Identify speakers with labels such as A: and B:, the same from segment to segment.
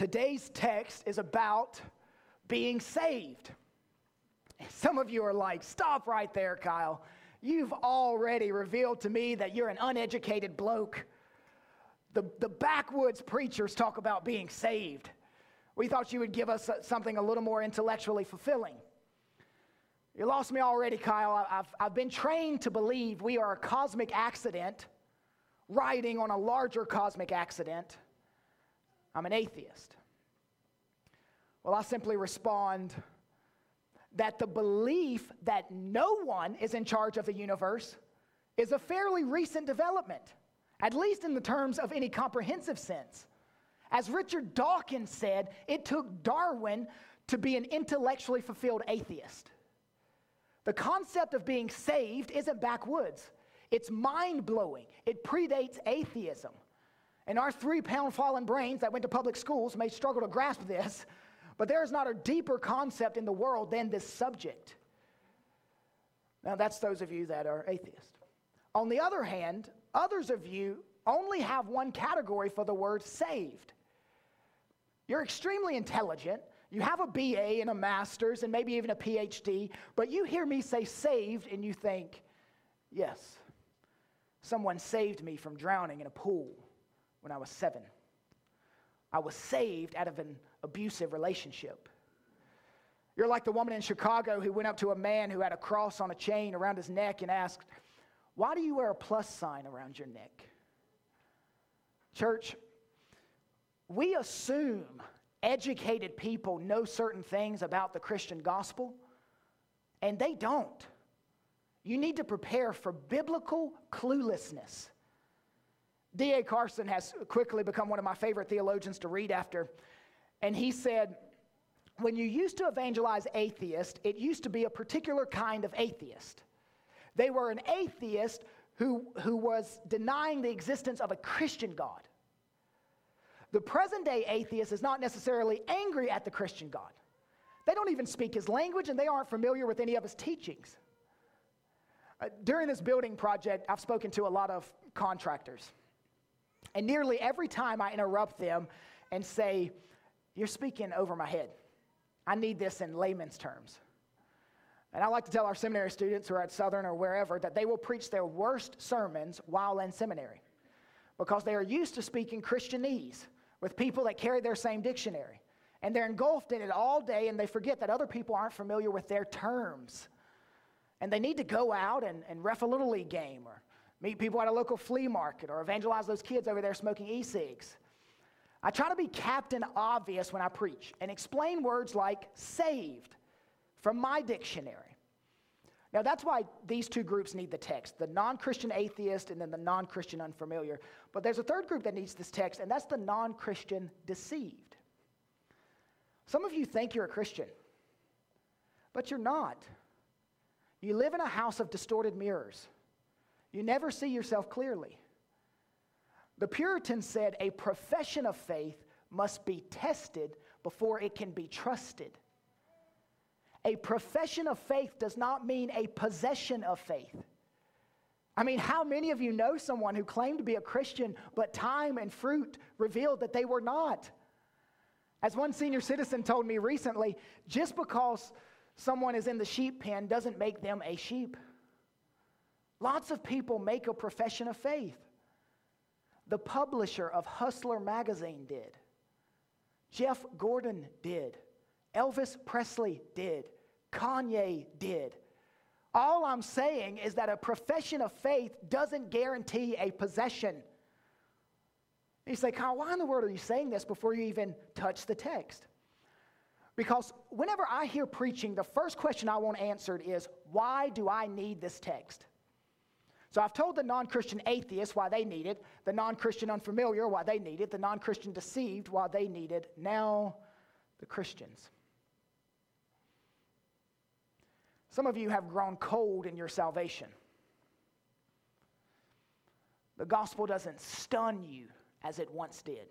A: Today's text is about being saved. Some of you are like, stop right there, Kyle. You've already revealed to me that you're an uneducated bloke. The, the backwoods preachers talk about being saved. We thought you would give us something a little more intellectually fulfilling. You lost me already, Kyle. I've, I've been trained to believe we are a cosmic accident riding on a larger cosmic accident. I'm an atheist. Well, I simply respond that the belief that no one is in charge of the universe is a fairly recent development, at least in the terms of any comprehensive sense. As Richard Dawkins said, it took Darwin to be an intellectually fulfilled atheist. The concept of being saved isn't backwoods, it's mind blowing. It predates atheism. And our three pound fallen brains that went to public schools may struggle to grasp this, but there is not a deeper concept in the world than this subject. Now, that's those of you that are atheists. On the other hand, others of you only have one category for the word saved. You're extremely intelligent. You have a BA and a master's and maybe even a PhD, but you hear me say saved and you think, yes, someone saved me from drowning in a pool when I was seven. I was saved out of an abusive relationship. You're like the woman in Chicago who went up to a man who had a cross on a chain around his neck and asked, Why do you wear a plus sign around your neck? Church, we assume educated people know certain things about the Christian gospel, and they don't. You need to prepare for biblical cluelessness. D.A. Carson has quickly become one of my favorite theologians to read after. And he said, when you used to evangelize atheists, it used to be a particular kind of atheist. They were an atheist who, who was denying the existence of a Christian God. The present day atheist is not necessarily angry at the Christian God. They don't even speak his language and they aren't familiar with any of his teachings. Uh, during this building project, I've spoken to a lot of contractors. And nearly every time I interrupt them and say, You're speaking over my head. I need this in layman's terms. And I like to tell our seminary students who are at Southern or wherever that they will preach their worst sermons while in seminary because they are used to speaking Christianese with people that carry their same dictionary. And they're engulfed in it all day and they forget that other people aren't familiar with their terms. And they need to go out and, and ref a little league game or meet people at a local flea market, or evangelize those kids over there smoking e cigs. I try to be captain obvious when I preach and explain words like saved from my dictionary. Now, that's why these two groups need the text the non Christian atheist and then the non Christian unfamiliar. But there's a third group that needs this text, and that's the non Christian deceived. Some of you think you're a Christian, but you're not. You live in a house of distorted mirrors. You never see yourself clearly. The Puritans said a profession of faith must be tested before it can be trusted. A profession of faith does not mean a possession of faith. I mean, how many of you know someone who claimed to be a Christian, but time and fruit revealed that they were not? As one senior citizen told me recently, just because someone is in the sheep pen doesn't make them a sheep. Lots of people make a profession of faith. The publisher of Hustler magazine did. Jeff Gordon did. Elvis Presley did. Kanye did. All I'm saying is that a profession of faith doesn't guarantee a possession. You say, Kyle, why in the world are you saying this before you even touch the text? Because whenever I hear preaching, the first question I want answered is, why do I need this text? So I've told the non Christian atheists why they need it, the non Christian unfamiliar why they need it, the non Christian deceived why they need it. Now, the Christians. Some of you have grown cold in your salvation. The gospel doesn't stun you as it once did.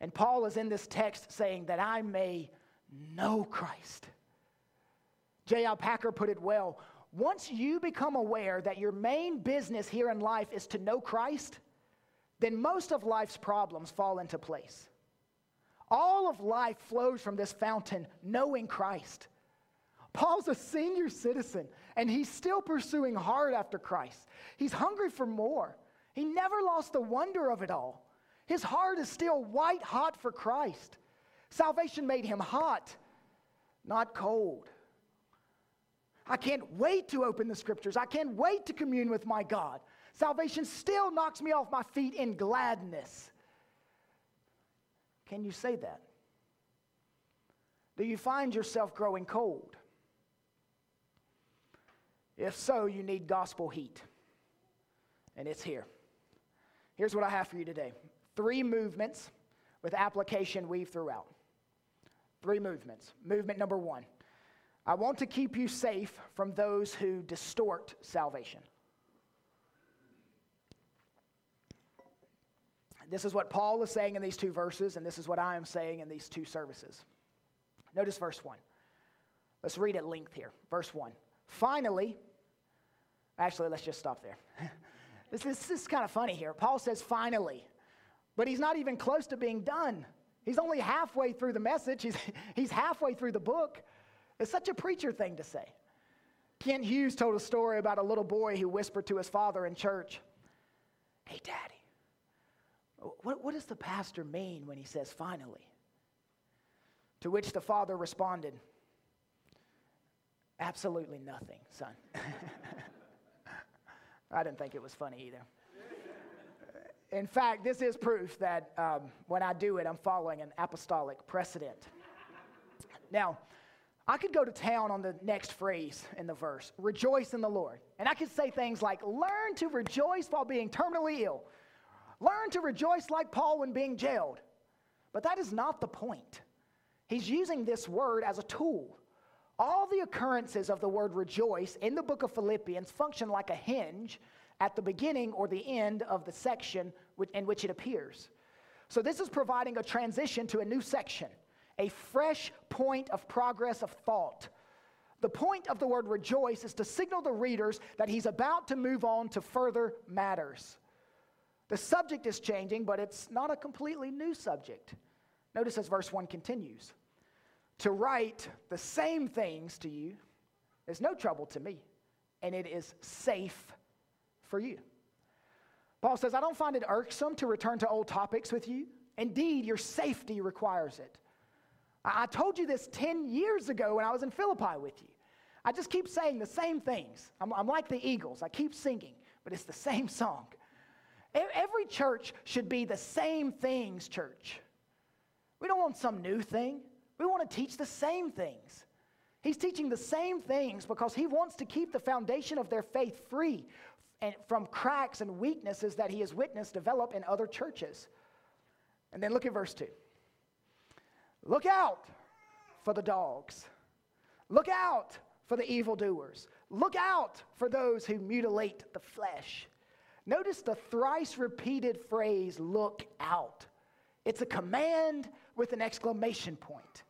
A: And Paul is in this text saying that I may know Christ. J.I. Packer put it well once you become aware that your main business here in life is to know Christ, then most of life's problems fall into place. All of life flows from this fountain, knowing Christ. Paul's a senior citizen, and he's still pursuing hard after Christ. He's hungry for more. He never lost the wonder of it all. His heart is still white hot for Christ. Salvation made him hot, not cold. I can't wait to open the scriptures. I can't wait to commune with my God. Salvation still knocks me off my feet in gladness. Can you say that? Do you find yourself growing cold? If so, you need gospel heat. And it's here. Here's what I have for you today three movements with application weave throughout. Three movements. Movement number one I want to keep you safe from those who distort salvation. This is what Paul is saying in these two verses, and this is what I am saying in these two services. Notice verse 1. Let's read at length here. Verse 1. Finally, actually, let's just stop there. this, is, this is kind of funny here. Paul says, finally, but he's not even close to being done. He's only halfway through the message, he's, he's halfway through the book. It's such a preacher thing to say. Kent Hughes told a story about a little boy who whispered to his father in church, Hey, Daddy, what, what does the pastor mean when he says finally? To which the father responded, Absolutely nothing, son. I didn't think it was funny either. In fact, this is proof that um, when I do it, I'm following an apostolic precedent. Now, I could go to town on the next phrase in the verse rejoice in the Lord. And I could say things like, learn to rejoice while being terminally ill, learn to rejoice like Paul when being jailed. But that is not the point. He's using this word as a tool. All the occurrences of the word rejoice in the book of Philippians function like a hinge at the beginning or the end of the section in which it appears. So, this is providing a transition to a new section a fresh point of progress of thought. The point of the word rejoice is to signal the readers that he's about to move on to further matters. The subject is changing, but it's not a completely new subject. Notice as verse 1 continues To write the same things to you is no trouble to me, and it is safe for you. Paul says, I don't find it irksome to return to old topics with you. Indeed, your safety requires it. I told you this 10 years ago when I was in Philippi with you. I just keep saying the same things. I'm, I'm, like the Eagles, I keep singing, but it's the same song. Every church should be the same things, church. We don't want some new thing, we want to teach the same things. He's teaching the same things because he wants to keep the foundation of their faith free from cracks and weaknesses that he has witnessed develop in other churches. And then look at verse 2. Look out for the dogs. Look out for the evildoers. Look out for those who mutilate the flesh. Notice the thrice repeated phrase, look out. It's a command with an exclamation point.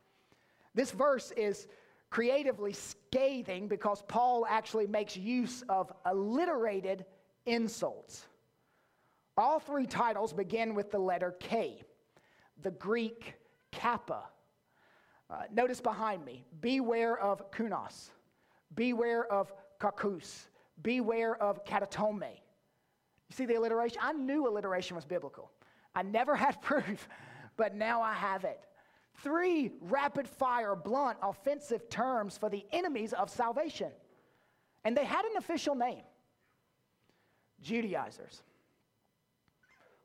A: This verse is creatively scathing because Paul actually makes use of alliterated insults. All three titles begin with the letter K. The Greek kappa. Uh, notice behind me beware of kunos, beware of kakus, beware of katatome. You see the alliteration? I knew alliteration was biblical. I never had proof, but now I have it. Three rapid fire, blunt, offensive terms for the enemies of salvation. And they had an official name Judaizers.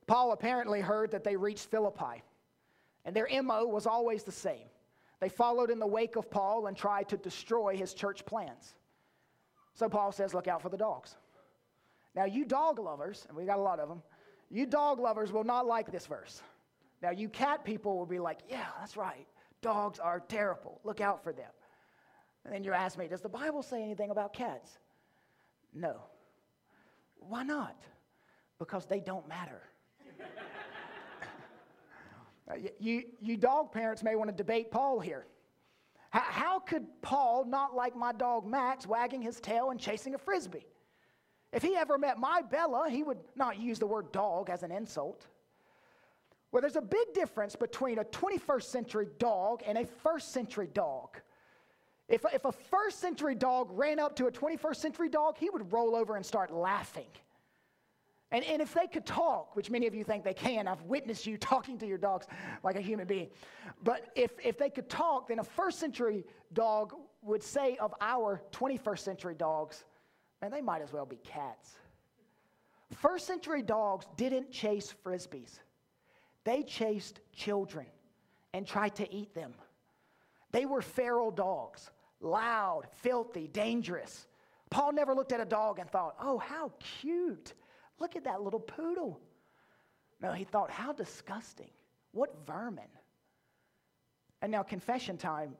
A: Paul apparently heard that they reached Philippi. And their MO was always the same. They followed in the wake of Paul and tried to destroy his church plans. So Paul says, Look out for the dogs. Now, you dog lovers, and we got a lot of them, you dog lovers will not like this verse. Now, you cat people will be like, Yeah, that's right. Dogs are terrible. Look out for them. And then you ask me, Does the Bible say anything about cats? No. Why not? Because they don't matter. Uh, you, you dog parents may want to debate Paul here. How, how could Paul not like my dog Max wagging his tail and chasing a frisbee? If he ever met my Bella, he would not use the word dog as an insult. Well, there's a big difference between a 21st century dog and a first century dog. If, if a first century dog ran up to a 21st century dog, he would roll over and start laughing. And, and if they could talk, which many of you think they can, I've witnessed you talking to your dogs like a human being. But if, if they could talk, then a first century dog would say of our 21st century dogs, man, they might as well be cats. First century dogs didn't chase frisbees, they chased children and tried to eat them. They were feral dogs, loud, filthy, dangerous. Paul never looked at a dog and thought, oh, how cute. Look at that little poodle. No, he thought, how disgusting. What vermin. And now, confession time,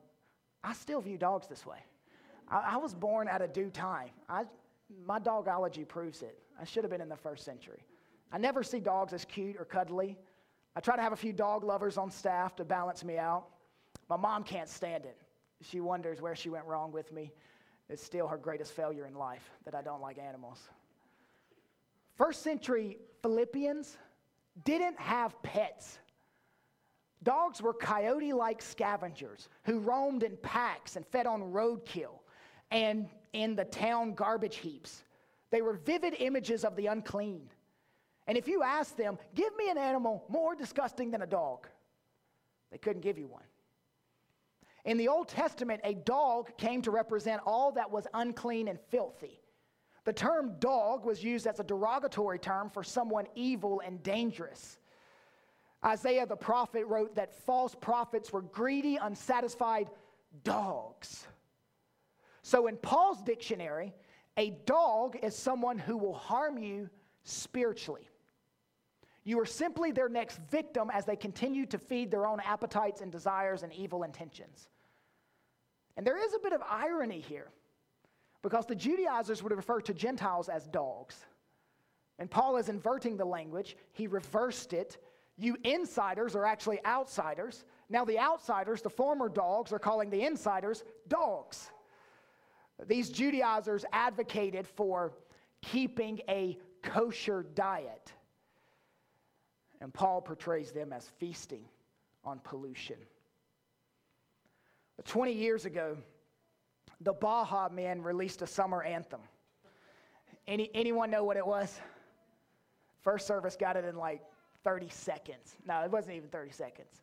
A: I still view dogs this way. I, I was born at a due time. I, my dogology proves it. I should have been in the first century. I never see dogs as cute or cuddly. I try to have a few dog lovers on staff to balance me out. My mom can't stand it. She wonders where she went wrong with me. It's still her greatest failure in life that I don't like animals. First century Philippians didn't have pets. Dogs were coyote like scavengers who roamed in packs and fed on roadkill and in the town garbage heaps. They were vivid images of the unclean. And if you asked them, give me an animal more disgusting than a dog, they couldn't give you one. In the Old Testament, a dog came to represent all that was unclean and filthy. The term dog was used as a derogatory term for someone evil and dangerous. Isaiah the prophet wrote that false prophets were greedy, unsatisfied dogs. So, in Paul's dictionary, a dog is someone who will harm you spiritually. You are simply their next victim as they continue to feed their own appetites and desires and evil intentions. And there is a bit of irony here. Because the Judaizers would refer to Gentiles as dogs. And Paul is inverting the language. He reversed it. You insiders are actually outsiders. Now, the outsiders, the former dogs, are calling the insiders dogs. These Judaizers advocated for keeping a kosher diet. And Paul portrays them as feasting on pollution. 20 years ago, the Baha Men released a summer anthem. Any, anyone know what it was? First service got it in like 30 seconds. No, it wasn't even 30 seconds.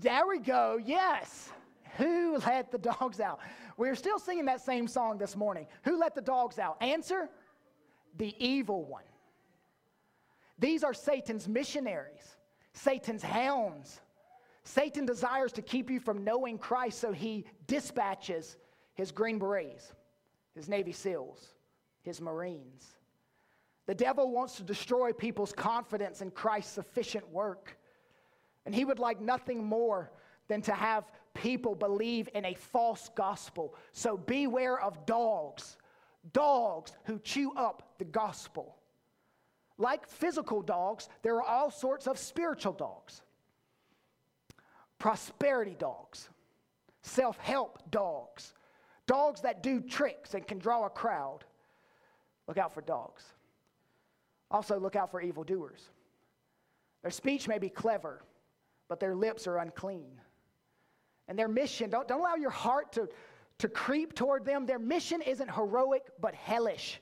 A: There we go. Yes. Who let the dogs out? We're still singing that same song this morning. Who let the dogs out? Answer the evil one. These are Satan's missionaries, Satan's hounds, Satan desires to keep you from knowing Christ, so he dispatches his Green Berets, his Navy SEALs, his Marines. The devil wants to destroy people's confidence in Christ's sufficient work. And he would like nothing more than to have people believe in a false gospel. So beware of dogs, dogs who chew up the gospel. Like physical dogs, there are all sorts of spiritual dogs prosperity dogs, self help dogs, dogs that do tricks and can draw a crowd. Look out for dogs. Also, look out for evildoers. Their speech may be clever, but their lips are unclean. And their mission, don't, don't allow your heart to, to creep toward them. Their mission isn't heroic, but hellish.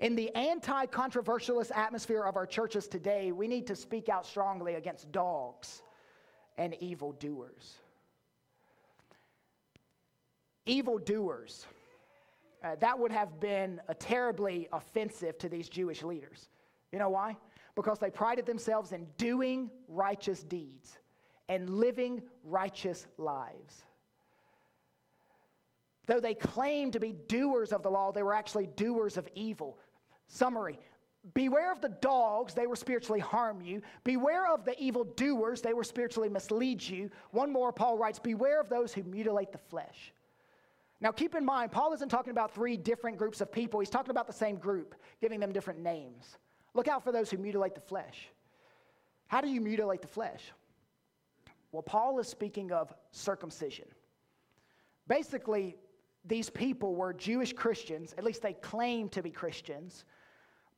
A: In the anti controversialist atmosphere of our churches today, we need to speak out strongly against dogs and evildoers. Evildoers. Uh, that would have been a terribly offensive to these Jewish leaders. You know why? Because they prided themselves in doing righteous deeds and living righteous lives. Though they claimed to be doers of the law, they were actually doers of evil. Summary Beware of the dogs, they will spiritually harm you. Beware of the evil doers, they will spiritually mislead you. One more, Paul writes, Beware of those who mutilate the flesh. Now, keep in mind, Paul isn't talking about three different groups of people. He's talking about the same group, giving them different names. Look out for those who mutilate the flesh. How do you mutilate the flesh? Well, Paul is speaking of circumcision. Basically, these people were Jewish Christians, at least they claimed to be Christians,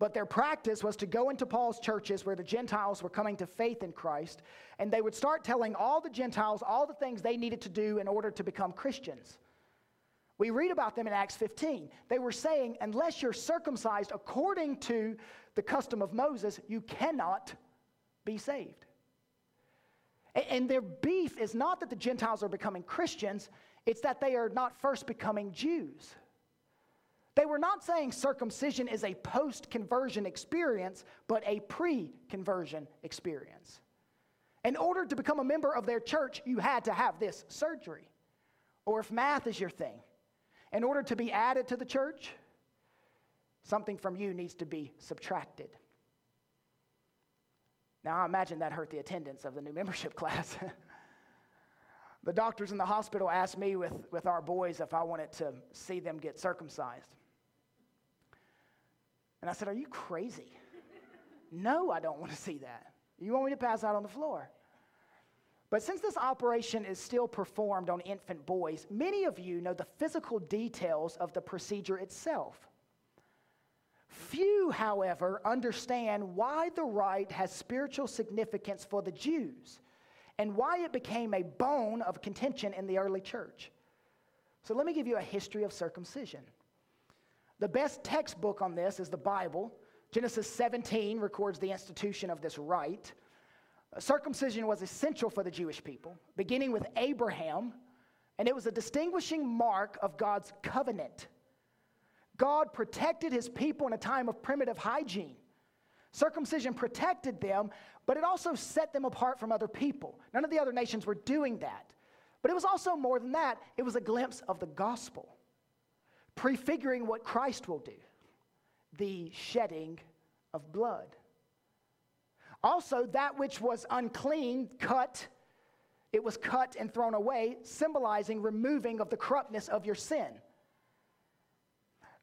A: but their practice was to go into Paul's churches where the Gentiles were coming to faith in Christ, and they would start telling all the Gentiles all the things they needed to do in order to become Christians. We read about them in Acts 15. They were saying, unless you're circumcised according to the custom of Moses, you cannot be saved. And their beef is not that the Gentiles are becoming Christians, it's that they are not first becoming Jews. They were not saying circumcision is a post conversion experience, but a pre conversion experience. In order to become a member of their church, you had to have this surgery. Or if math is your thing, in order to be added to the church, something from you needs to be subtracted. Now, I imagine that hurt the attendance of the new membership class. the doctors in the hospital asked me with, with our boys if I wanted to see them get circumcised. And I said, Are you crazy? no, I don't want to see that. You want me to pass out on the floor? But since this operation is still performed on infant boys, many of you know the physical details of the procedure itself. Few, however, understand why the rite has spiritual significance for the Jews and why it became a bone of contention in the early church. So let me give you a history of circumcision. The best textbook on this is the Bible. Genesis 17 records the institution of this rite. Circumcision was essential for the Jewish people, beginning with Abraham, and it was a distinguishing mark of God's covenant God protected his people in a time of primitive hygiene. Circumcision protected them, but it also set them apart from other people. None of the other nations were doing that. But it was also more than that, it was a glimpse of the gospel, prefiguring what Christ will do the shedding of blood. Also, that which was unclean, cut, it was cut and thrown away, symbolizing removing of the corruptness of your sin.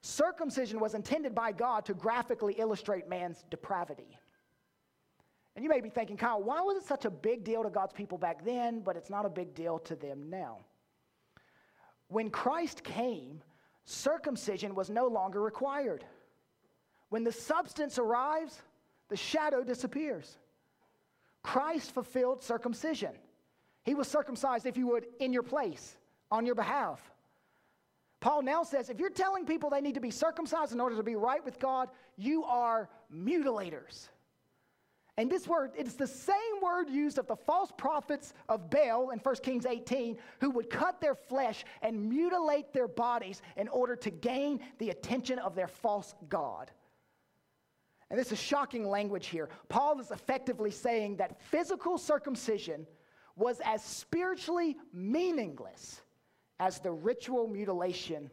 A: Circumcision was intended by God to graphically illustrate man's depravity. And you may be thinking, Kyle, why was it such a big deal to God's people back then, but it's not a big deal to them now? When Christ came, circumcision was no longer required. When the substance arrives, the shadow disappears. Christ fulfilled circumcision. He was circumcised, if you would, in your place, on your behalf. Paul now says if you're telling people they need to be circumcised in order to be right with God, you are mutilators. And this word, it's the same word used of the false prophets of Baal in 1 Kings 18, who would cut their flesh and mutilate their bodies in order to gain the attention of their false God. And this is shocking language here. Paul is effectively saying that physical circumcision was as spiritually meaningless as the ritual mutilation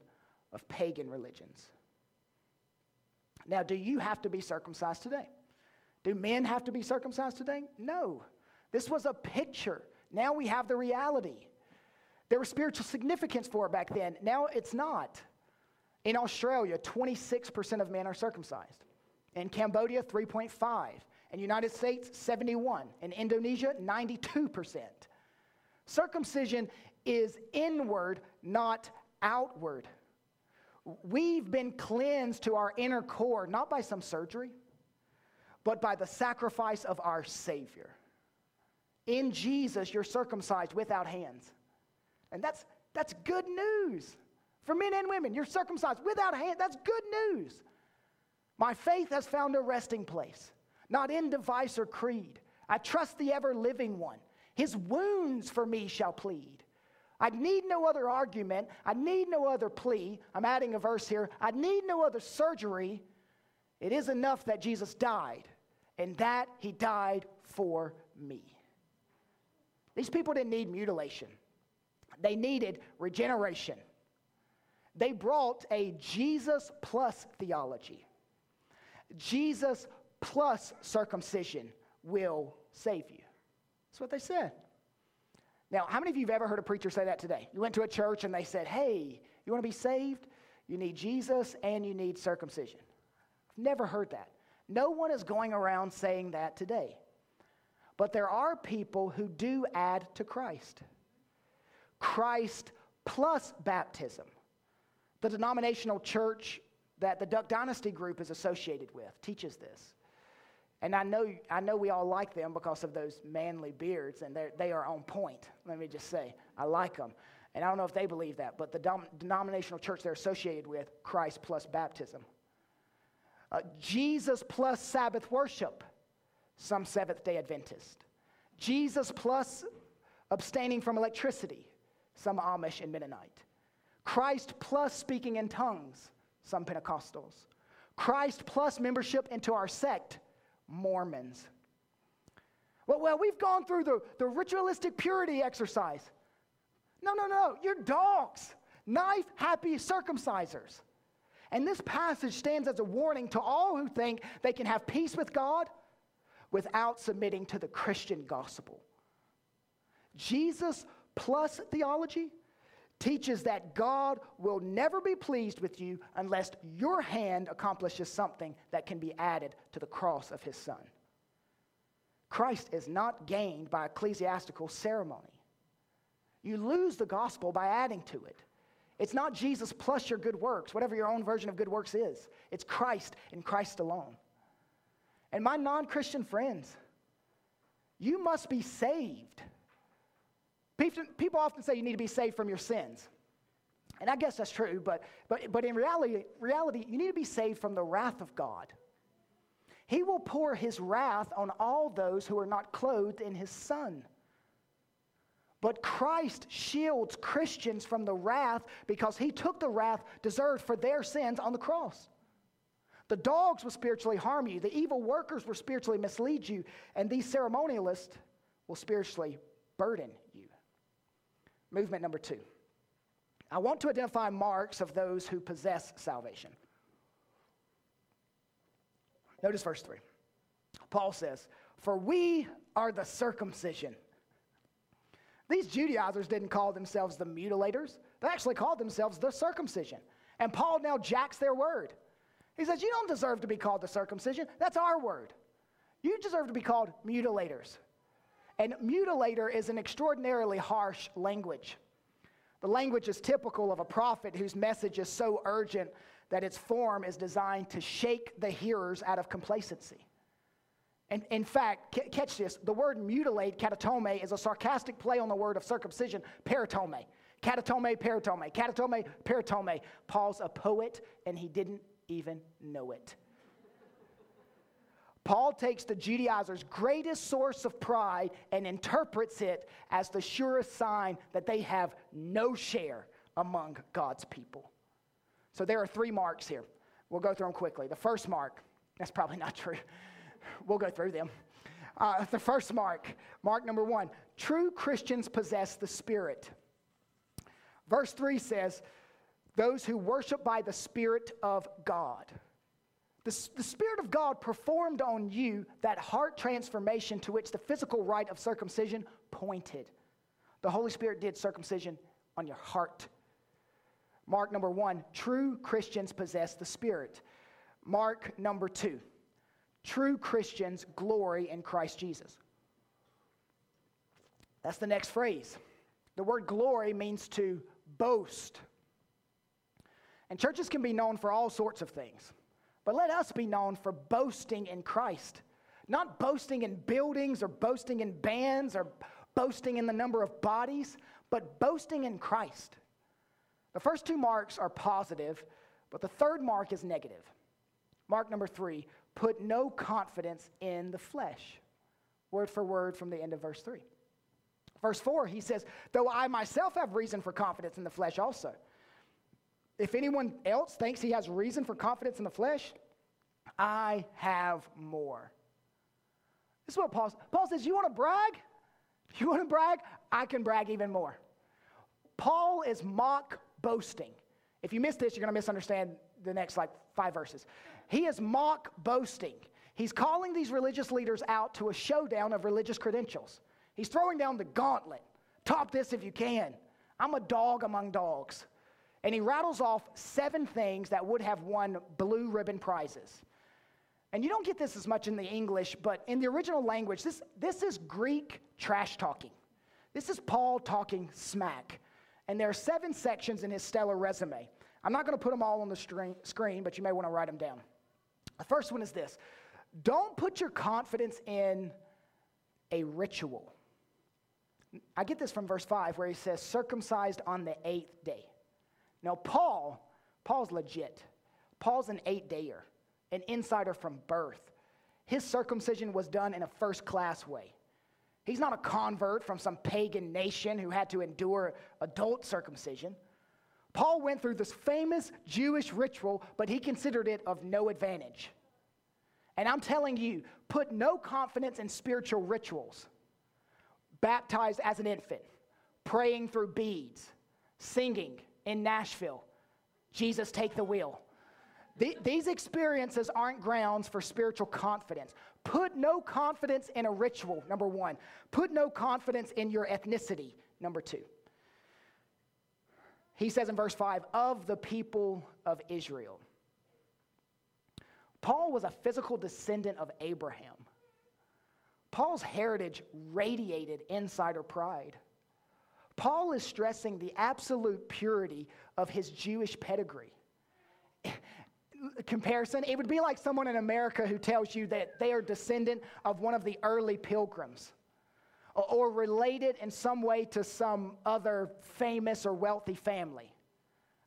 A: of pagan religions. Now, do you have to be circumcised today? Do men have to be circumcised today? No. This was a picture. Now we have the reality. There was spiritual significance for it back then. Now it's not. In Australia, 26% of men are circumcised. In Cambodia, 3.5. In United States, 71. In Indonesia, 92%. Circumcision is inward, not outward. We've been cleansed to our inner core, not by some surgery, but by the sacrifice of our Savior. In Jesus, you're circumcised without hands. And that's, that's good news for men and women. You're circumcised without hands. That's good news. My faith has found a resting place, not in device or creed. I trust the ever living one. His wounds for me shall plead. I need no other argument. I need no other plea. I'm adding a verse here. I need no other surgery. It is enough that Jesus died, and that he died for me. These people didn't need mutilation, they needed regeneration. They brought a Jesus plus theology. Jesus plus circumcision will save you. That's what they said. Now, how many of you have ever heard a preacher say that today? You went to a church and they said, hey, you want to be saved? You need Jesus and you need circumcision. I've never heard that. No one is going around saying that today. But there are people who do add to Christ. Christ plus baptism. The denominational church that the Duck Dynasty group is associated with teaches this. And I know, I know we all like them because of those manly beards, and they are on point. Let me just say, I like them. And I don't know if they believe that, but the dom- denominational church they're associated with, Christ plus baptism. Uh, Jesus plus Sabbath worship, some Seventh day Adventist. Jesus plus abstaining from electricity, some Amish and Mennonite. Christ plus speaking in tongues, some Pentecostals. Christ plus membership into our sect, Mormons. Well, well we've gone through the, the ritualistic purity exercise. No, no, no, you're dogs, knife happy circumcisers. And this passage stands as a warning to all who think they can have peace with God without submitting to the Christian gospel. Jesus plus theology teaches that God will never be pleased with you unless your hand accomplishes something that can be added to the cross of his son. Christ is not gained by ecclesiastical ceremony. You lose the gospel by adding to it. It's not Jesus plus your good works, whatever your own version of good works is. It's Christ and Christ alone. And my non Christian friends, you must be saved. People often say you need to be saved from your sins. And I guess that's true, but, but, but in reality, reality, you need to be saved from the wrath of God. He will pour his wrath on all those who are not clothed in his Son. But Christ shields Christians from the wrath because he took the wrath deserved for their sins on the cross. The dogs will spiritually harm you, the evil workers will spiritually mislead you, and these ceremonialists will spiritually burden you. Movement number two. I want to identify marks of those who possess salvation. Notice verse 3. Paul says, For we are the circumcision these Judaizers didn't call themselves the mutilators, they actually called themselves the circumcision. And Paul now jacks their word. He says, You don't deserve to be called the circumcision. That's our word. You deserve to be called mutilators. And mutilator is an extraordinarily harsh language. The language is typical of a prophet whose message is so urgent that its form is designed to shake the hearers out of complacency. And in fact, catch this the word mutilate, katatome, is a sarcastic play on the word of circumcision, peritome. Katatome, peritome. Katatome, peritome. Paul's a poet, and he didn't even know it. Paul takes the Judaizers' greatest source of pride and interprets it as the surest sign that they have no share among God's people. So there are three marks here. We'll go through them quickly. The first mark, that's probably not true. We'll go through them. Uh, the first mark, mark number one true Christians possess the Spirit. Verse 3 says, Those who worship by the Spirit of God. The, the Spirit of God performed on you that heart transformation to which the physical rite of circumcision pointed. The Holy Spirit did circumcision on your heart. Mark number one, true Christians possess the Spirit. Mark number two, True Christians glory in Christ Jesus. That's the next phrase. The word glory means to boast. And churches can be known for all sorts of things, but let us be known for boasting in Christ. Not boasting in buildings or boasting in bands or boasting in the number of bodies, but boasting in Christ. The first two marks are positive, but the third mark is negative. Mark number three Put no confidence in the flesh. Word for word from the end of verse 3. Verse 4, he says, Though I myself have reason for confidence in the flesh also. If anyone else thinks he has reason for confidence in the flesh, I have more. This is what Paul Paul says, You want to brag? You want to brag? I can brag even more. Paul is mock boasting. If you miss this, you're going to misunderstand the next like five verses. He is mock boasting. He's calling these religious leaders out to a showdown of religious credentials. He's throwing down the gauntlet. Top this if you can. I'm a dog among dogs. And he rattles off seven things that would have won blue ribbon prizes. And you don't get this as much in the English, but in the original language, this, this is Greek trash talking. This is Paul talking smack. And there are seven sections in his stellar resume. I'm not going to put them all on the screen, but you may want to write them down. The first one is this don't put your confidence in a ritual. I get this from verse 5 where he says, circumcised on the eighth day. Now, Paul, Paul's legit. Paul's an eight dayer, an insider from birth. His circumcision was done in a first class way. He's not a convert from some pagan nation who had to endure adult circumcision. Paul went through this famous Jewish ritual, but he considered it of no advantage. And I'm telling you, put no confidence in spiritual rituals. Baptized as an infant, praying through beads, singing in Nashville, Jesus, take the wheel. these experiences aren't grounds for spiritual confidence. Put no confidence in a ritual, number one. Put no confidence in your ethnicity, number two. He says in verse 5 of the people of Israel. Paul was a physical descendant of Abraham. Paul's heritage radiated insider pride. Paul is stressing the absolute purity of his Jewish pedigree. Comparison, it would be like someone in America who tells you that they are descendant of one of the early pilgrims or related in some way to some other famous or wealthy family.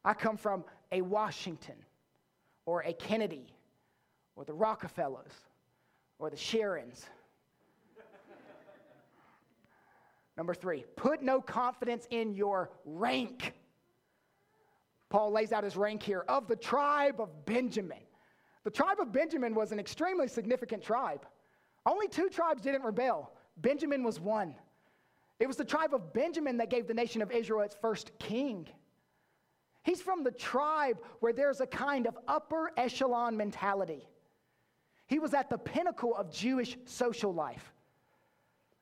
A: I come from a Washington or a Kennedy or the Rockefellers or the Sharons. Number three, put no confidence in your rank. Paul lays out his rank here of the tribe of Benjamin. The tribe of Benjamin was an extremely significant tribe. Only two tribes didn't rebel Benjamin was one. It was the tribe of Benjamin that gave the nation of Israel its first king. He's from the tribe where there's a kind of upper echelon mentality. He was at the pinnacle of Jewish social life.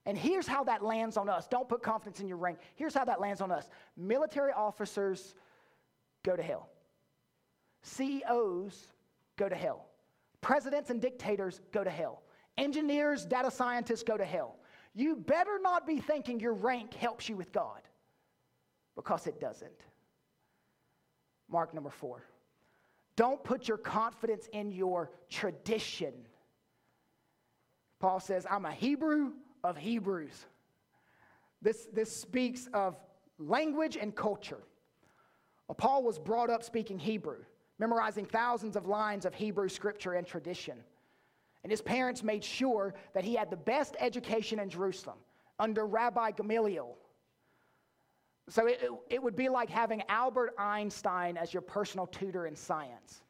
A: And here's how that lands on us. Don't put confidence in your rank. Here's how that lands on us military officers go to hell, CEOs go to hell, presidents and dictators go to hell, engineers, data scientists go to hell you better not be thinking your rank helps you with God because it doesn't. Mark number four. Don't put your confidence in your tradition. Paul says, I'm a Hebrew of Hebrews. This, this speaks of language and culture. Well, Paul was brought up speaking Hebrew, memorizing thousands of lines of Hebrew scripture and tradition. And his parents made sure that he had the best education in Jerusalem under Rabbi Gamaliel. So it, it, would be like having Albert Einstein as your personal tutor in science,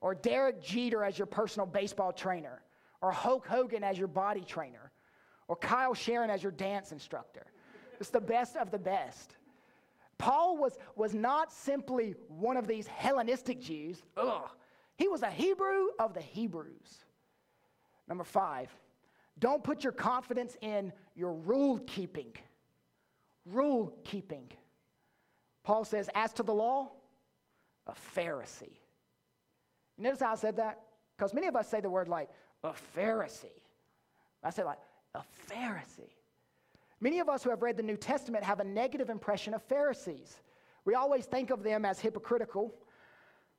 A: or Derek Jeter as your personal baseball trainer, or Hulk Hogan as your body trainer, or Kyle Sharon as your dance instructor. It's the best of the best. Paul was, was not simply one of these Hellenistic Jews. Ugh. He was a Hebrew of the Hebrews. Number five, don't put your confidence in your rule keeping. Rule keeping. Paul says, as to the law, a Pharisee. You notice how I said that? Because many of us say the word like a Pharisee. I say like a Pharisee. Many of us who have read the New Testament have a negative impression of Pharisees. We always think of them as hypocritical,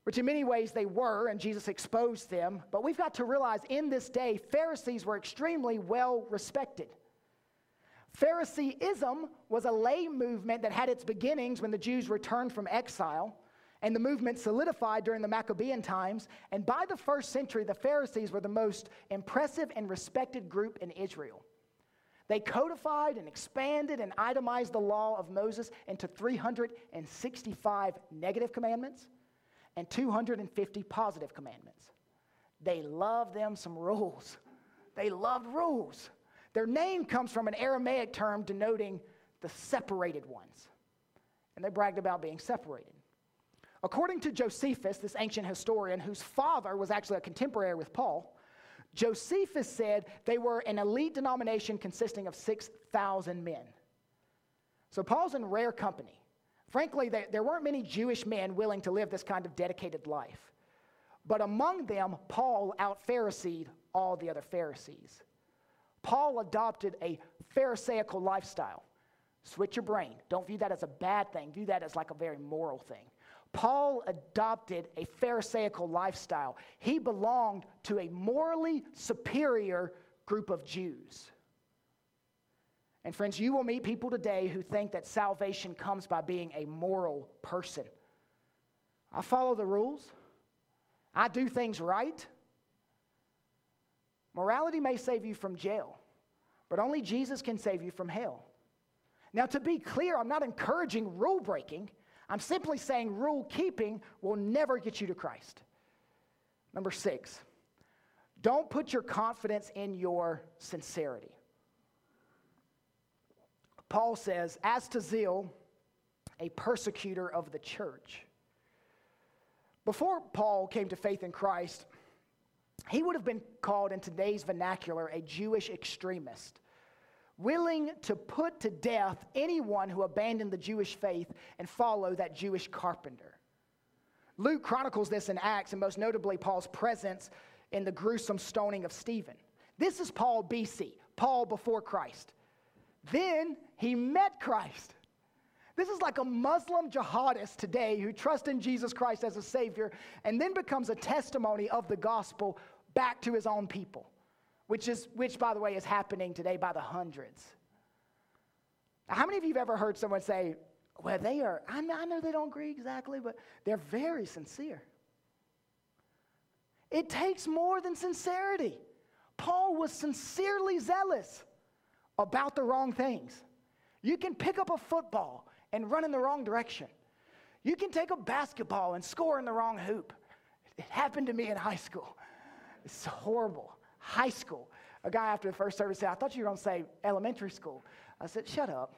A: which in many ways they were, and Jesus exposed them. But we've got to realize in this day, Pharisees were extremely well respected. Phariseeism was a lay movement that had its beginnings when the Jews returned from exile, and the movement solidified during the Maccabean times. And by the first century, the Pharisees were the most impressive and respected group in Israel. They codified and expanded and itemized the law of Moses into 365 negative commandments and 250 positive commandments. They loved them some rules. They loved rules. Their name comes from an Aramaic term denoting the separated ones. And they bragged about being separated. According to Josephus, this ancient historian whose father was actually a contemporary with Paul, Josephus said they were an elite denomination consisting of 6,000 men. So Paul's in rare company. Frankly, there, there weren't many Jewish men willing to live this kind of dedicated life. But among them, Paul out Pharisaied all the other Pharisees. Paul adopted a Pharisaical lifestyle. Switch your brain. Don't view that as a bad thing, view that as like a very moral thing. Paul adopted a Pharisaical lifestyle. He belonged to a morally superior group of Jews. And friends, you will meet people today who think that salvation comes by being a moral person. I follow the rules, I do things right. Morality may save you from jail, but only Jesus can save you from hell. Now, to be clear, I'm not encouraging rule breaking. I'm simply saying rule keeping will never get you to Christ. Number six, don't put your confidence in your sincerity. Paul says, As to zeal, a persecutor of the church. Before Paul came to faith in Christ, he would have been called in today's vernacular a Jewish extremist, willing to put to death anyone who abandoned the Jewish faith and follow that Jewish carpenter. Luke chronicles this in Acts, and most notably Paul's presence in the gruesome stoning of Stephen. This is Paul BC, Paul before Christ. Then he met Christ. This is like a Muslim jihadist today who trusts in Jesus Christ as a Savior and then becomes a testimony of the gospel back to his own people, which, is, which by the way, is happening today by the hundreds. How many of you have ever heard someone say, well, they are, I know, I know they don't agree exactly, but they're very sincere. It takes more than sincerity. Paul was sincerely zealous about the wrong things. You can pick up a football and run in the wrong direction. You can take a basketball and score in the wrong hoop. It happened to me in high school. It's horrible. High school. A guy after the first service said, I thought you were going to say elementary school. I said, shut up.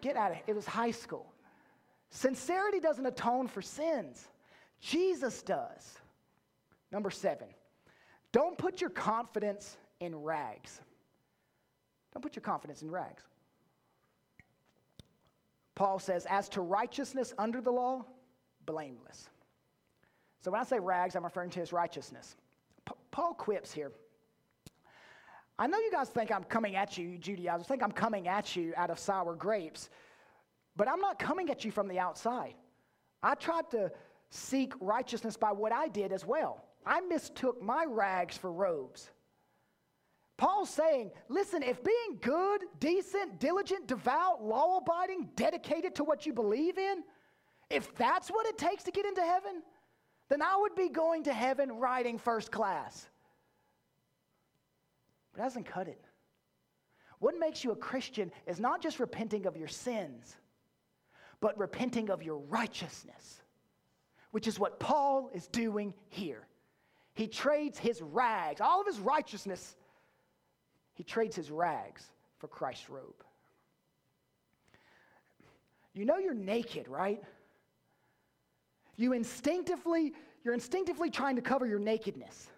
A: Get out of it. It was high school. Sincerity doesn't atone for sins, Jesus does. Number seven, don't put your confidence in rags. Don't put your confidence in rags. Paul says, as to righteousness under the law, blameless. So when I say rags, I'm referring to his righteousness. P- Paul quips here. I know you guys think I'm coming at you, you, Judaizers, think I'm coming at you out of sour grapes, but I'm not coming at you from the outside. I tried to seek righteousness by what I did as well. I mistook my rags for robes. Paul's saying, listen, if being good, decent, diligent, devout, law abiding, dedicated to what you believe in, if that's what it takes to get into heaven, then I would be going to heaven riding first class. But it doesn't cut it. What makes you a Christian is not just repenting of your sins, but repenting of your righteousness, which is what Paul is doing here. He trades his rags, all of his righteousness he trades his rags for Christ's robe. You know you're naked, right? You instinctively, you're instinctively trying to cover your nakedness.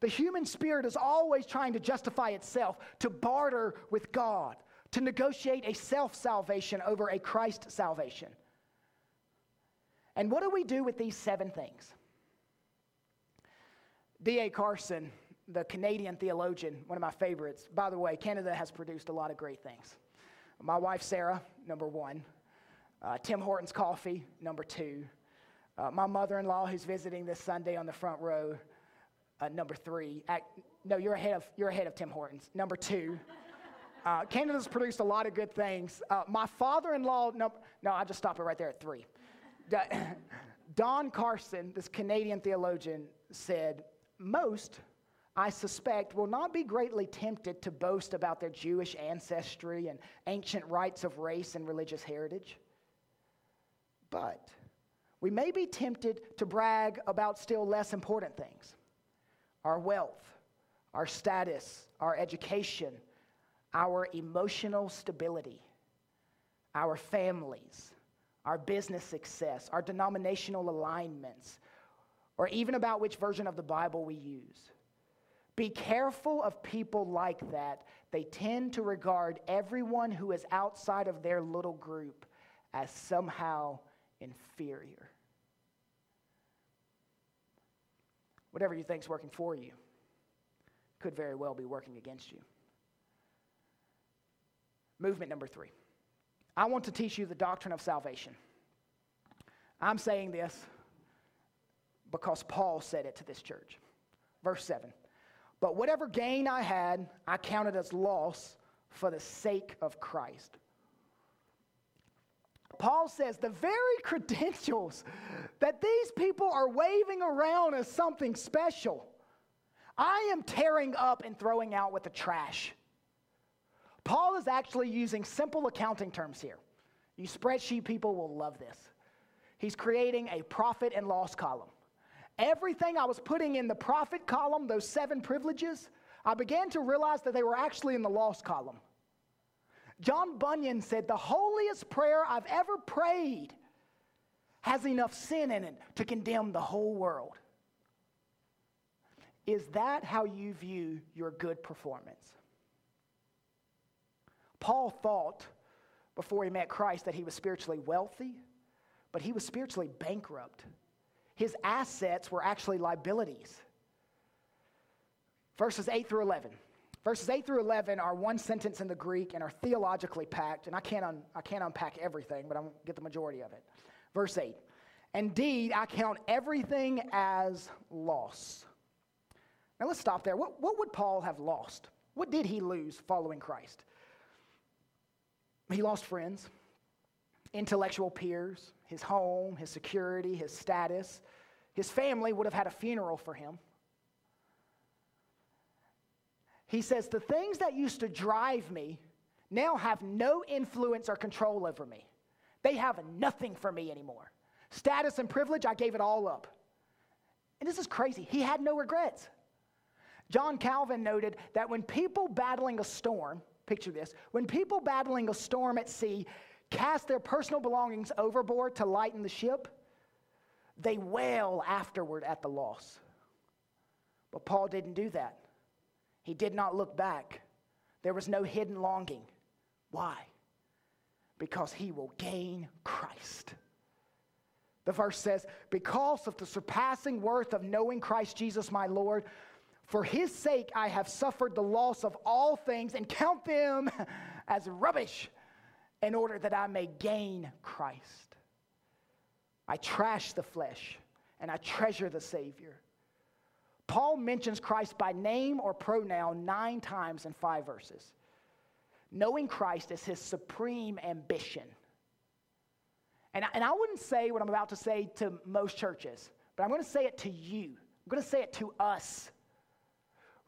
A: The human spirit is always trying to justify itself, to barter with God, to negotiate a self salvation over a Christ salvation. And what do we do with these seven things? D.A. Carson the Canadian theologian, one of my favorites. By the way, Canada has produced a lot of great things. My wife, Sarah, number one. Uh, Tim Hortons Coffee, number two. Uh, my mother in law, who's visiting this Sunday on the front row, uh, number three. no, you're ahead, of, you're ahead of Tim Hortons. Number two. Uh, Canada's produced a lot of good things. Uh, my father in law, no, no, I'll just stop it right there at three. Don Carson, this Canadian theologian, said, Most I suspect, will not be greatly tempted to boast about their Jewish ancestry and ancient rites of race and religious heritage. But we may be tempted to brag about still less important things our wealth, our status, our education, our emotional stability, our families, our business success, our denominational alignments, or even about which version of the Bible we use. Be careful of people like that. They tend to regard everyone who is outside of their little group as somehow inferior. Whatever you think is working for you could very well be working against you. Movement number three. I want to teach you the doctrine of salvation. I'm saying this because Paul said it to this church. Verse 7 But whatever gain I had, I counted as loss for the sake of Christ. Paul says the very credentials that these people are waving around as something special, I am tearing up and throwing out with the trash. Paul is actually using simple accounting terms here. You spreadsheet people will love this. He's creating a profit and loss column. Everything I was putting in the profit column, those seven privileges, I began to realize that they were actually in the loss column. John Bunyan said, The holiest prayer I've ever prayed has enough sin in it to condemn the whole world. Is that how you view your good performance? Paul thought before he met Christ that he was spiritually wealthy, but he was spiritually bankrupt. His assets were actually liabilities. Verses 8 through 11. Verses 8 through 11 are one sentence in the Greek and are theologically packed, and I can't, un- I can't unpack everything, but to get the majority of it. Verse 8 Indeed, I count everything as loss. Now let's stop there. What, what would Paul have lost? What did he lose following Christ? He lost friends, intellectual peers, his home, his security, his status. His family would have had a funeral for him. He says, The things that used to drive me now have no influence or control over me. They have nothing for me anymore. Status and privilege, I gave it all up. And this is crazy. He had no regrets. John Calvin noted that when people battling a storm, picture this, when people battling a storm at sea cast their personal belongings overboard to lighten the ship, they wail afterward at the loss. But Paul didn't do that. He did not look back. There was no hidden longing. Why? Because he will gain Christ. The verse says, Because of the surpassing worth of knowing Christ Jesus my Lord, for his sake I have suffered the loss of all things and count them as rubbish in order that I may gain Christ. I trash the flesh and I treasure the Savior. Paul mentions Christ by name or pronoun nine times in five verses. Knowing Christ is his supreme ambition. And I, and I wouldn't say what I'm about to say to most churches, but I'm going to say it to you. I'm going to say it to us.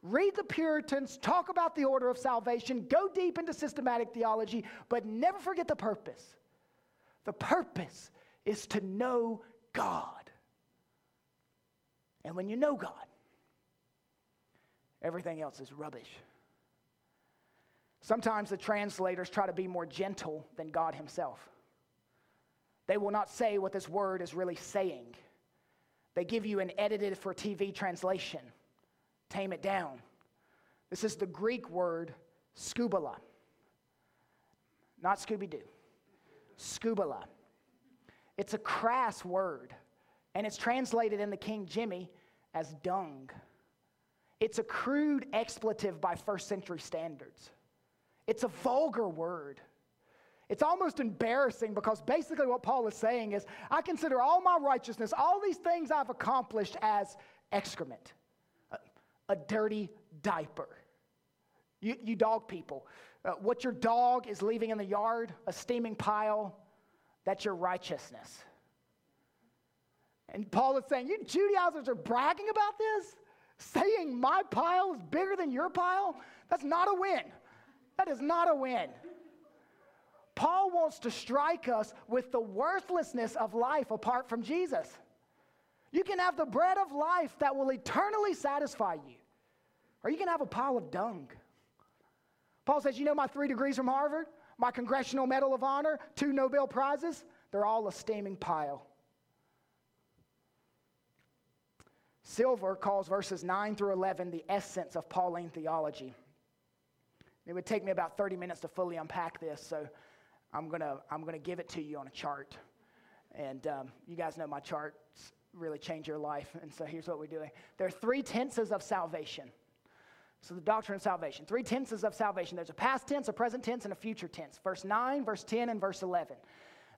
A: Read the Puritans, talk about the order of salvation, go deep into systematic theology, but never forget the purpose. The purpose is to know God. And when you know God, Everything else is rubbish. Sometimes the translators try to be more gentle than God Himself. They will not say what this word is really saying. They give you an edited for TV translation. Tame it down. This is the Greek word skubala, not Scooby Doo. Skubala. It's a crass word, and it's translated in the King Jimmy as dung. It's a crude expletive by first century standards. It's a vulgar word. It's almost embarrassing because basically what Paul is saying is I consider all my righteousness, all these things I've accomplished as excrement, a dirty diaper. You, you dog people, uh, what your dog is leaving in the yard, a steaming pile, that's your righteousness. And Paul is saying, You Judaizers are bragging about this? saying my pile is bigger than your pile, that's not a win. That is not a win. Paul wants to strike us with the worthlessness of life apart from Jesus. You can have the bread of life that will eternally satisfy you, or you going to have a pile of dung. Paul says, You know my three degrees from Harvard, my Congressional Medal of Honor, two Nobel Prizes? They're all a steaming pile. Silva calls verses 9 through 11 the essence of Pauline theology. It would take me about 30 minutes to fully unpack this, so I'm going to I'm gonna give it to you on a chart. And um, you guys know my charts really change your life, and so here's what we're doing. There are three tenses of salvation. So, the doctrine of salvation, three tenses of salvation. There's a past tense, a present tense, and a future tense. Verse 9, verse 10, and verse 11.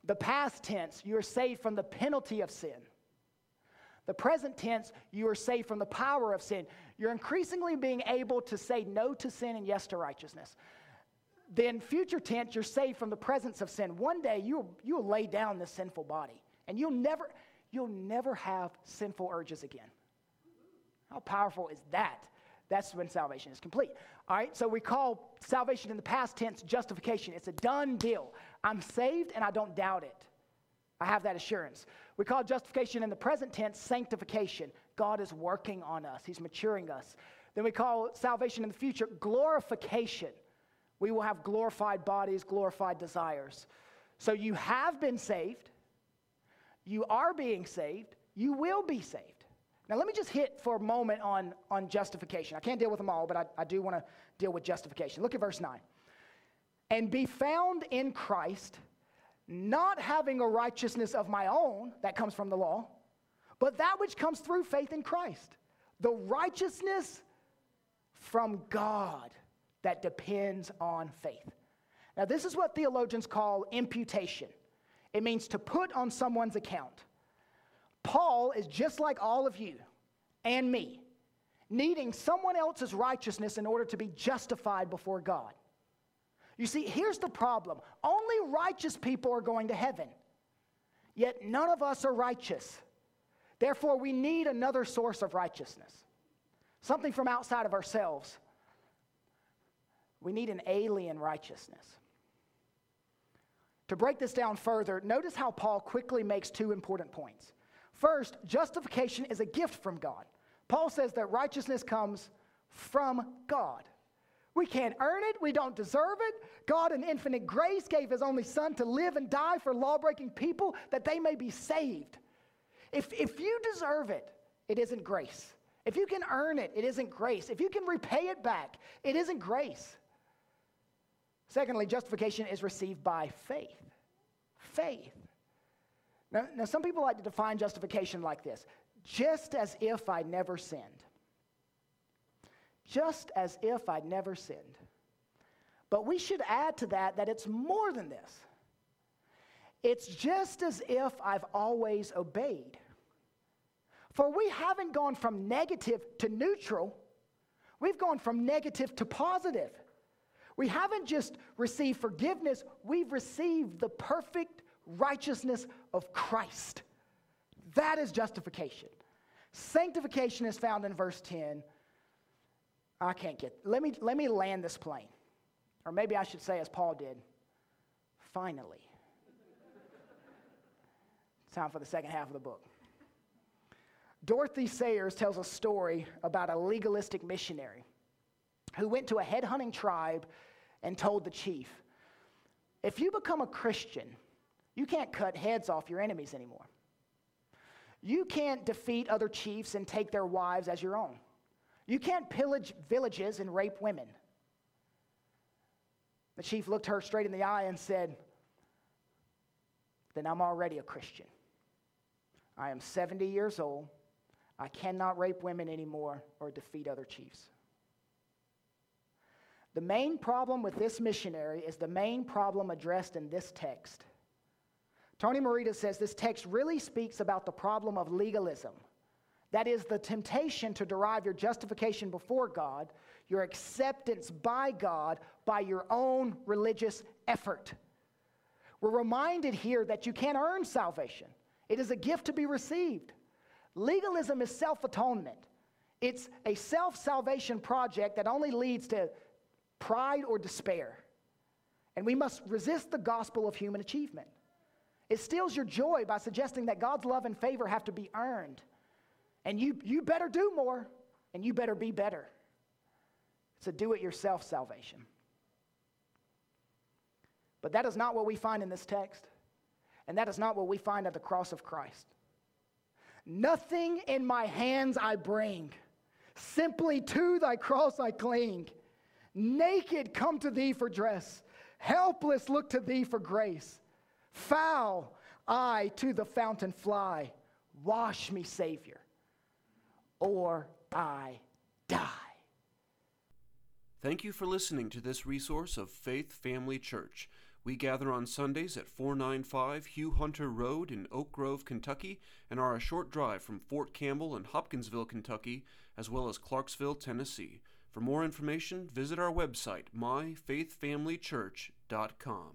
A: The past tense, you are saved from the penalty of sin. The present tense, you are saved from the power of sin. You're increasingly being able to say no to sin and yes to righteousness. Then, future tense, you're saved from the presence of sin. One day, you'll, you'll lay down this sinful body, and you'll never, you'll never have sinful urges again. How powerful is that? That's when salvation is complete. All right, so we call salvation in the past tense justification. It's a done deal. I'm saved and I don't doubt it. I have that assurance. We call justification in the present tense sanctification. God is working on us, He's maturing us. Then we call salvation in the future glorification. We will have glorified bodies, glorified desires. So you have been saved, you are being saved, you will be saved. Now, let me just hit for a moment on, on justification. I can't deal with them all, but I, I do want to deal with justification. Look at verse 9. And be found in Christ not having a righteousness of my own that comes from the law, but that which comes through faith in Christ. The righteousness from God that depends on faith. Now, this is what theologians call imputation. It means to put on someone's account. Paul is just like all of you and me, needing someone else's righteousness in order to be justified before God. You see, here's the problem only righteous people are going to heaven, yet none of us are righteous. Therefore, we need another source of righteousness, something from outside of ourselves. We need an alien righteousness. To break this down further, notice how Paul quickly makes two important points. First, justification is a gift from God. Paul says that righteousness comes from God. We can't earn it. We don't deserve it. God, in infinite grace, gave his only son to live and die for law breaking people that they may be saved. If, if you deserve it, it isn't grace. If you can earn it, it isn't grace. If you can repay it back, it isn't grace. Secondly, justification is received by faith. Faith. Now, now, some people like to define justification like this just as if I never sinned just as if I'd never sinned. But we should add to that that it's more than this. It's just as if I've always obeyed. For we haven't gone from negative to neutral, we've gone from negative to positive. We haven't just received forgiveness, we've received the perfect righteousness of Christ. That is justification. Sanctification is found in verse 10. I can't get, let me, let me land this plane. Or maybe I should say, as Paul did, finally. Time for the second half of the book. Dorothy Sayers tells a story about a legalistic missionary who went to a headhunting tribe and told the chief, If you become a Christian, you can't cut heads off your enemies anymore. You can't defeat other chiefs and take their wives as your own. You can't pillage villages and rape women. The chief looked her straight in the eye and said, Then I'm already a Christian. I am 70 years old. I cannot rape women anymore or defeat other chiefs. The main problem with this missionary is the main problem addressed in this text. Tony Merida says this text really speaks about the problem of legalism that is the temptation to derive your justification before God, your acceptance by God by your own religious effort. We're reminded here that you can't earn salvation, it is a gift to be received. Legalism is self atonement, it's a self salvation project that only leads to pride or despair. And we must resist the gospel of human achievement. It steals your joy by suggesting that God's love and favor have to be earned. And you, you better do more, and you better be better. It's a do it yourself salvation. But that is not what we find in this text, and that is not what we find at the cross of Christ. Nothing in my hands I bring, simply to thy cross I cling. Naked come to thee for dress, helpless look to thee for grace. Foul I to the fountain fly, wash me, Savior or I die.
B: Thank you for listening to this resource of Faith Family Church. We gather on Sundays at 495 Hugh Hunter Road in Oak Grove, Kentucky, and are a short drive from Fort Campbell and Hopkinsville, Kentucky, as well as Clarksville, Tennessee. For more information, visit our website, myfaithfamilychurch.com.